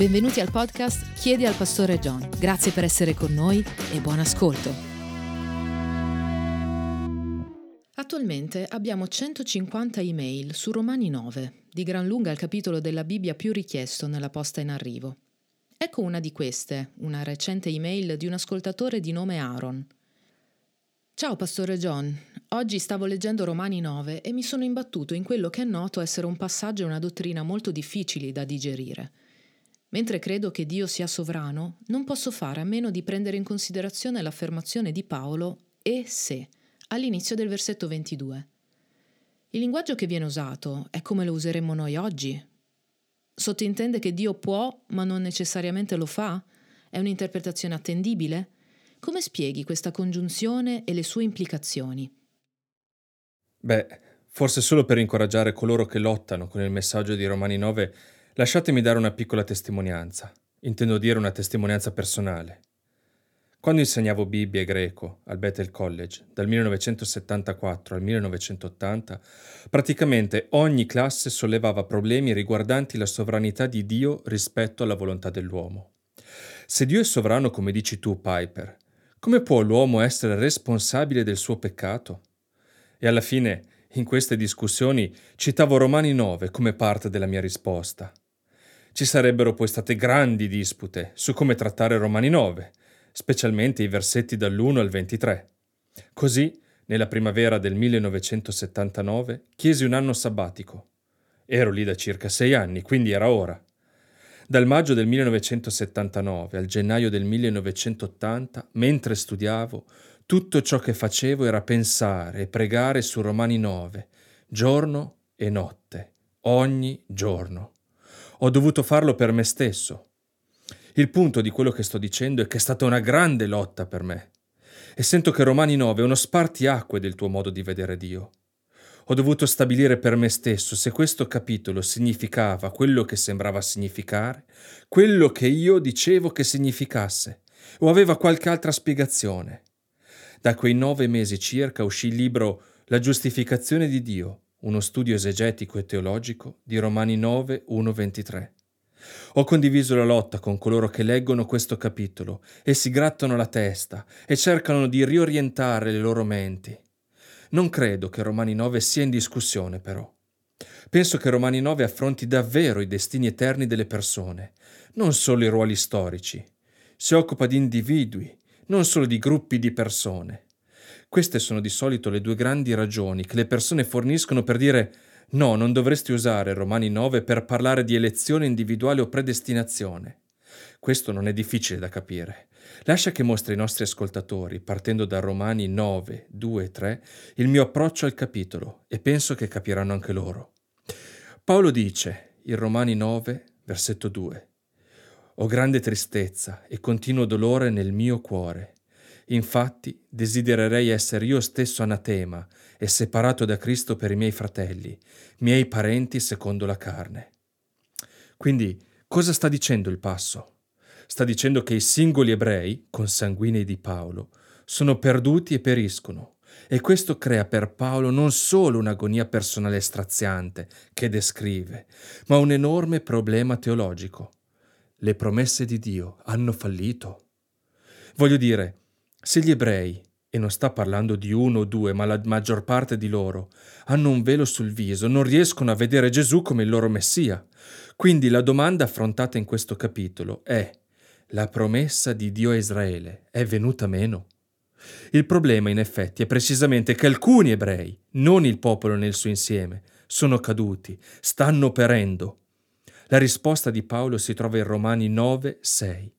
Benvenuti al podcast Chiedi al Pastore John. Grazie per essere con noi e buon ascolto. Attualmente abbiamo 150 email su Romani 9, di gran lunga il capitolo della Bibbia più richiesto nella posta in arrivo. Ecco una di queste, una recente email di un ascoltatore di nome Aaron. Ciao Pastore John, oggi stavo leggendo Romani 9 e mi sono imbattuto in quello che è noto essere un passaggio e una dottrina molto difficili da digerire. Mentre credo che Dio sia sovrano, non posso fare a meno di prendere in considerazione l'affermazione di Paolo e se all'inizio del versetto 22. Il linguaggio che viene usato è come lo useremmo noi oggi. Sottintende che Dio può, ma non necessariamente lo fa? È un'interpretazione attendibile? Come spieghi questa congiunzione e le sue implicazioni? Beh, forse solo per incoraggiare coloro che lottano con il messaggio di Romani 9 Lasciatemi dare una piccola testimonianza, intendo dire una testimonianza personale. Quando insegnavo Bibbia e greco al Bethel College dal 1974 al 1980, praticamente ogni classe sollevava problemi riguardanti la sovranità di Dio rispetto alla volontà dell'uomo. Se Dio è sovrano come dici tu, Piper, come può l'uomo essere responsabile del suo peccato? E alla fine, in queste discussioni, citavo Romani 9 come parte della mia risposta. Ci sarebbero poi state grandi dispute su come trattare Romani 9, specialmente i versetti dall'1 al 23. Così, nella primavera del 1979, chiesi un anno sabbatico. Ero lì da circa sei anni, quindi era ora. Dal maggio del 1979 al gennaio del 1980, mentre studiavo, tutto ciò che facevo era pensare e pregare su Romani 9, giorno e notte, ogni giorno. Ho dovuto farlo per me stesso. Il punto di quello che sto dicendo è che è stata una grande lotta per me. E sento che Romani 9 è uno spartiacque del tuo modo di vedere Dio. Ho dovuto stabilire per me stesso se questo capitolo significava quello che sembrava significare, quello che io dicevo che significasse, o aveva qualche altra spiegazione. Da quei nove mesi circa uscì il libro La giustificazione di Dio, uno studio esegetico e teologico di Romani 9, 1-23. Ho condiviso la lotta con coloro che leggono questo capitolo e si grattano la testa e cercano di riorientare le loro menti. Non credo che Romani 9 sia in discussione, però. Penso che Romani 9 affronti davvero i destini eterni delle persone, non solo i ruoli storici. Si occupa di individui, non solo di gruppi di persone. Queste sono di solito le due grandi ragioni che le persone forniscono per dire no, non dovresti usare Romani 9 per parlare di elezione individuale o predestinazione. Questo non è difficile da capire. Lascia che mostri ai nostri ascoltatori, partendo da Romani 9, 2 e 3, il mio approccio al capitolo e penso che capiranno anche loro. Paolo dice, in Romani 9, versetto 2, Ho grande tristezza e continuo dolore nel mio cuore Infatti desidererei essere io stesso anatema e separato da Cristo per i miei fratelli, miei parenti secondo la carne. Quindi cosa sta dicendo il passo? Sta dicendo che i singoli ebrei, consanguinei di Paolo, sono perduti e periscono. E questo crea per Paolo non solo un'agonia personale straziante che descrive, ma un enorme problema teologico. Le promesse di Dio hanno fallito. Voglio dire, se gli ebrei, e non sta parlando di uno o due, ma la maggior parte di loro, hanno un velo sul viso, non riescono a vedere Gesù come il loro Messia. Quindi la domanda affrontata in questo capitolo è la promessa di Dio a Israele è venuta meno? Il problema in effetti è precisamente che alcuni ebrei, non il popolo nel suo insieme, sono caduti, stanno perendo. La risposta di Paolo si trova in Romani 9, 6.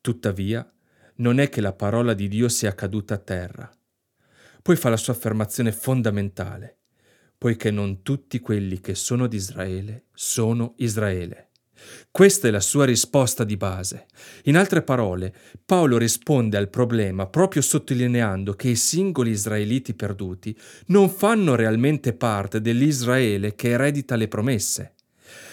Tuttavia, non è che la parola di Dio sia caduta a terra. Poi fa la sua affermazione fondamentale, poiché non tutti quelli che sono di Israele sono Israele. Questa è la sua risposta di base. In altre parole, Paolo risponde al problema proprio sottolineando che i singoli israeliti perduti non fanno realmente parte dell'Israele che eredita le promesse.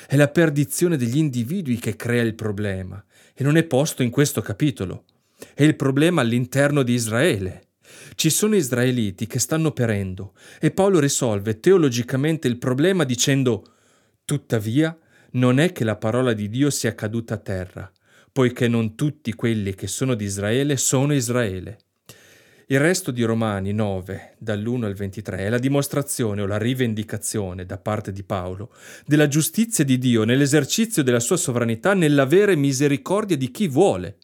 È la perdizione degli individui che crea il problema e non è posto in questo capitolo. È il problema all'interno di Israele. Ci sono israeliti che stanno perendo e Paolo risolve teologicamente il problema dicendo Tuttavia, non è che la parola di Dio sia caduta a terra, poiché non tutti quelli che sono di Israele sono Israele. Il resto di Romani 9, dall'1 al 23, è la dimostrazione o la rivendicazione da parte di Paolo della giustizia di Dio nell'esercizio della sua sovranità nell'avere misericordia di chi vuole.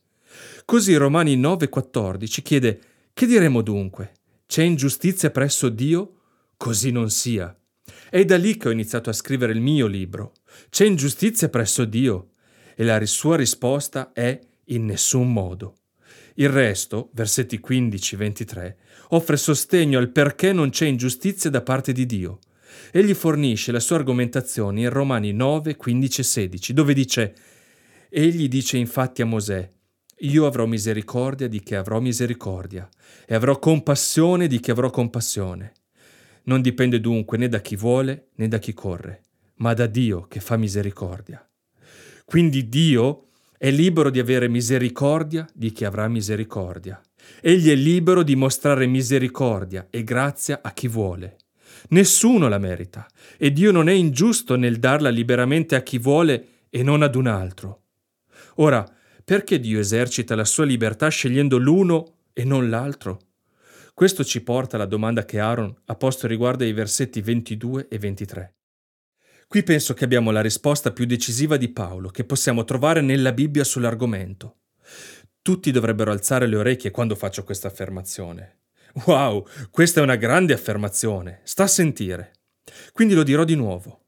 Così Romani 9,14 chiede: Che diremo dunque? C'è ingiustizia presso Dio? Così non sia. È da lì che ho iniziato a scrivere il mio libro. C'è ingiustizia presso Dio? E la sua risposta è in nessun modo. Il resto, versetti 15-23, offre sostegno al perché non c'è ingiustizia da parte di Dio. Egli fornisce la sua argomentazione in Romani 9, 15 e 16, dove dice Egli dice infatti a Mosè Io avrò misericordia di chi avrò misericordia e avrò compassione di chi avrò compassione. Non dipende dunque né da chi vuole né da chi corre, ma da Dio che fa misericordia. Quindi Dio è libero di avere misericordia di chi avrà misericordia. Egli è libero di mostrare misericordia e grazia a chi vuole. Nessuno la merita e Dio non è ingiusto nel darla liberamente a chi vuole e non ad un altro. Ora, perché Dio esercita la sua libertà scegliendo l'uno e non l'altro? Questo ci porta alla domanda che Aaron ha posto riguardo ai versetti 22 e 23. Qui penso che abbiamo la risposta più decisiva di Paolo che possiamo trovare nella Bibbia sull'argomento. Tutti dovrebbero alzare le orecchie quando faccio questa affermazione. Wow, questa è una grande affermazione. Sta a sentire. Quindi lo dirò di nuovo.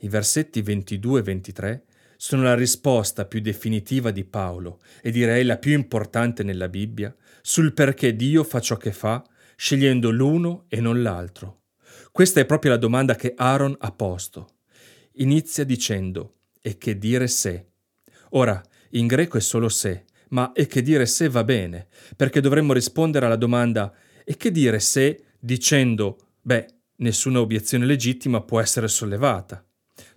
I versetti 22 e 23 sono la risposta più definitiva di Paolo e direi la più importante nella Bibbia sul perché Dio fa ciò che fa, scegliendo l'uno e non l'altro. Questa è proprio la domanda che Aaron ha posto inizia dicendo e che dire se. Ora, in greco è solo se, ma e che dire se va bene, perché dovremmo rispondere alla domanda e che dire se dicendo beh, nessuna obiezione legittima può essere sollevata.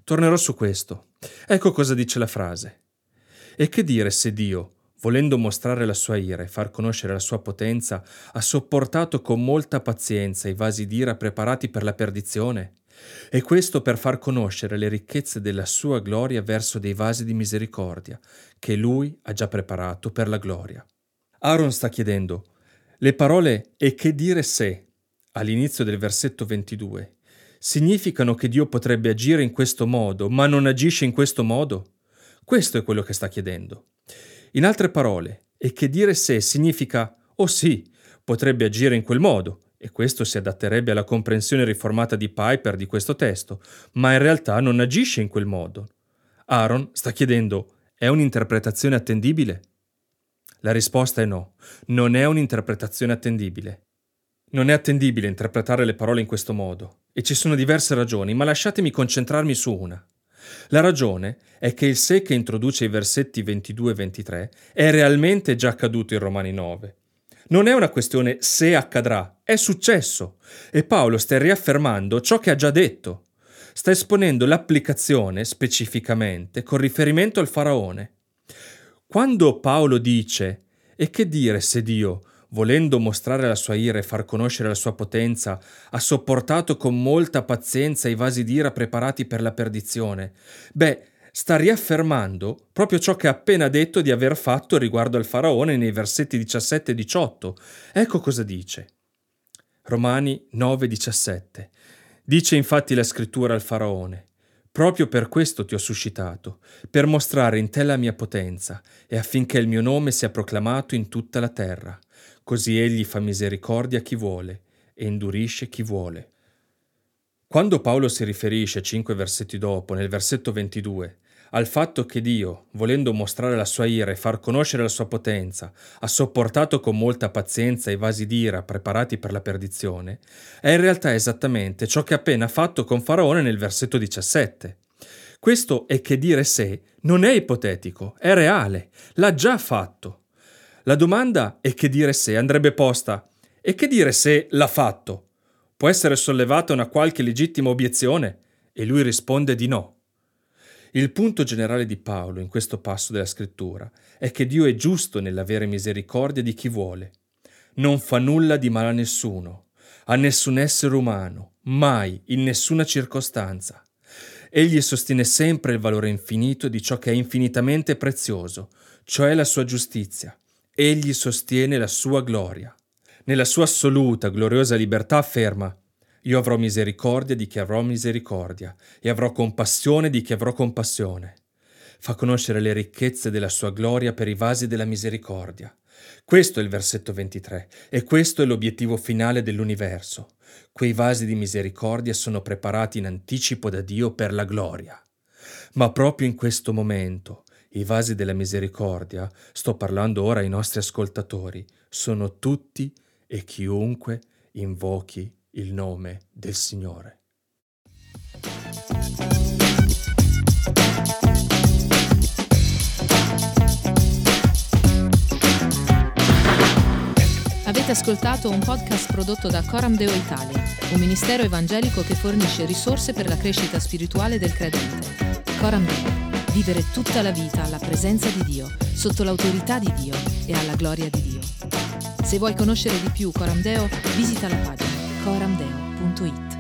Tornerò su questo. Ecco cosa dice la frase. E che dire se Dio, volendo mostrare la sua ira e far conoscere la sua potenza, ha sopportato con molta pazienza i vasi d'ira preparati per la perdizione? E questo per far conoscere le ricchezze della sua gloria verso dei vasi di misericordia, che lui ha già preparato per la gloria. Aaron sta chiedendo, le parole e che dire se, all'inizio del versetto 22, significano che Dio potrebbe agire in questo modo, ma non agisce in questo modo? Questo è quello che sta chiedendo. In altre parole, e che dire se significa, oh sì, potrebbe agire in quel modo, e questo si adatterebbe alla comprensione riformata di Piper di questo testo, ma in realtà non agisce in quel modo. Aaron sta chiedendo, è un'interpretazione attendibile? La risposta è no, non è un'interpretazione attendibile. Non è attendibile interpretare le parole in questo modo, e ci sono diverse ragioni, ma lasciatemi concentrarmi su una. La ragione è che il se che introduce i versetti 22 e 23 è realmente già accaduto in Romani 9 non è una questione se accadrà, è successo. E Paolo sta riaffermando ciò che ha già detto. Sta esponendo l'applicazione specificamente con riferimento al faraone. Quando Paolo dice e che dire se Dio, volendo mostrare la sua ira e far conoscere la sua potenza, ha sopportato con molta pazienza i vasi d'ira preparati per la perdizione? Beh, sta riaffermando proprio ciò che ha appena detto di aver fatto riguardo al faraone nei versetti 17 e 18. Ecco cosa dice. Romani 9:17. Dice infatti la scrittura al faraone: Proprio per questo ti ho suscitato, per mostrare in te la mia potenza e affinché il mio nome sia proclamato in tutta la terra. Così egli fa misericordia a chi vuole e indurisce chi vuole. Quando Paolo si riferisce cinque versetti dopo, nel versetto 22, al fatto che Dio, volendo mostrare la sua ira e far conoscere la sua potenza, ha sopportato con molta pazienza i vasi d'ira preparati per la perdizione, è in realtà esattamente ciò che ha appena fatto con Faraone nel versetto 17. Questo è che dire se non è ipotetico, è reale, l'ha già fatto. La domanda è che dire se andrebbe posta e che dire se l'ha fatto? Può essere sollevata una qualche legittima obiezione? E lui risponde di no. Il punto generale di Paolo in questo passo della scrittura è che Dio è giusto nell'avere misericordia di chi vuole. Non fa nulla di male a nessuno, a nessun essere umano, mai, in nessuna circostanza. Egli sostiene sempre il valore infinito di ciò che è infinitamente prezioso, cioè la sua giustizia. Egli sostiene la sua gloria. Nella sua assoluta, gloriosa libertà afferma io avrò misericordia di chi avrò misericordia e avrò compassione di chi avrò compassione. Fa conoscere le ricchezze della sua gloria per i vasi della misericordia. Questo è il versetto 23 e questo è l'obiettivo finale dell'universo. Quei vasi di misericordia sono preparati in anticipo da Dio per la gloria. Ma proprio in questo momento, i vasi della misericordia, sto parlando ora ai nostri ascoltatori, sono tutti e chiunque invochi il nome del Signore. Avete ascoltato un podcast prodotto da Coram Deo Italia, un ministero evangelico che fornisce risorse per la crescita spirituale del credente. Coram Deo, vivere tutta la vita alla presenza di Dio, sotto l'autorità di Dio e alla gloria di Dio. Se vuoi conoscere di più Coram Deo, visita la pagina coramdeo.it.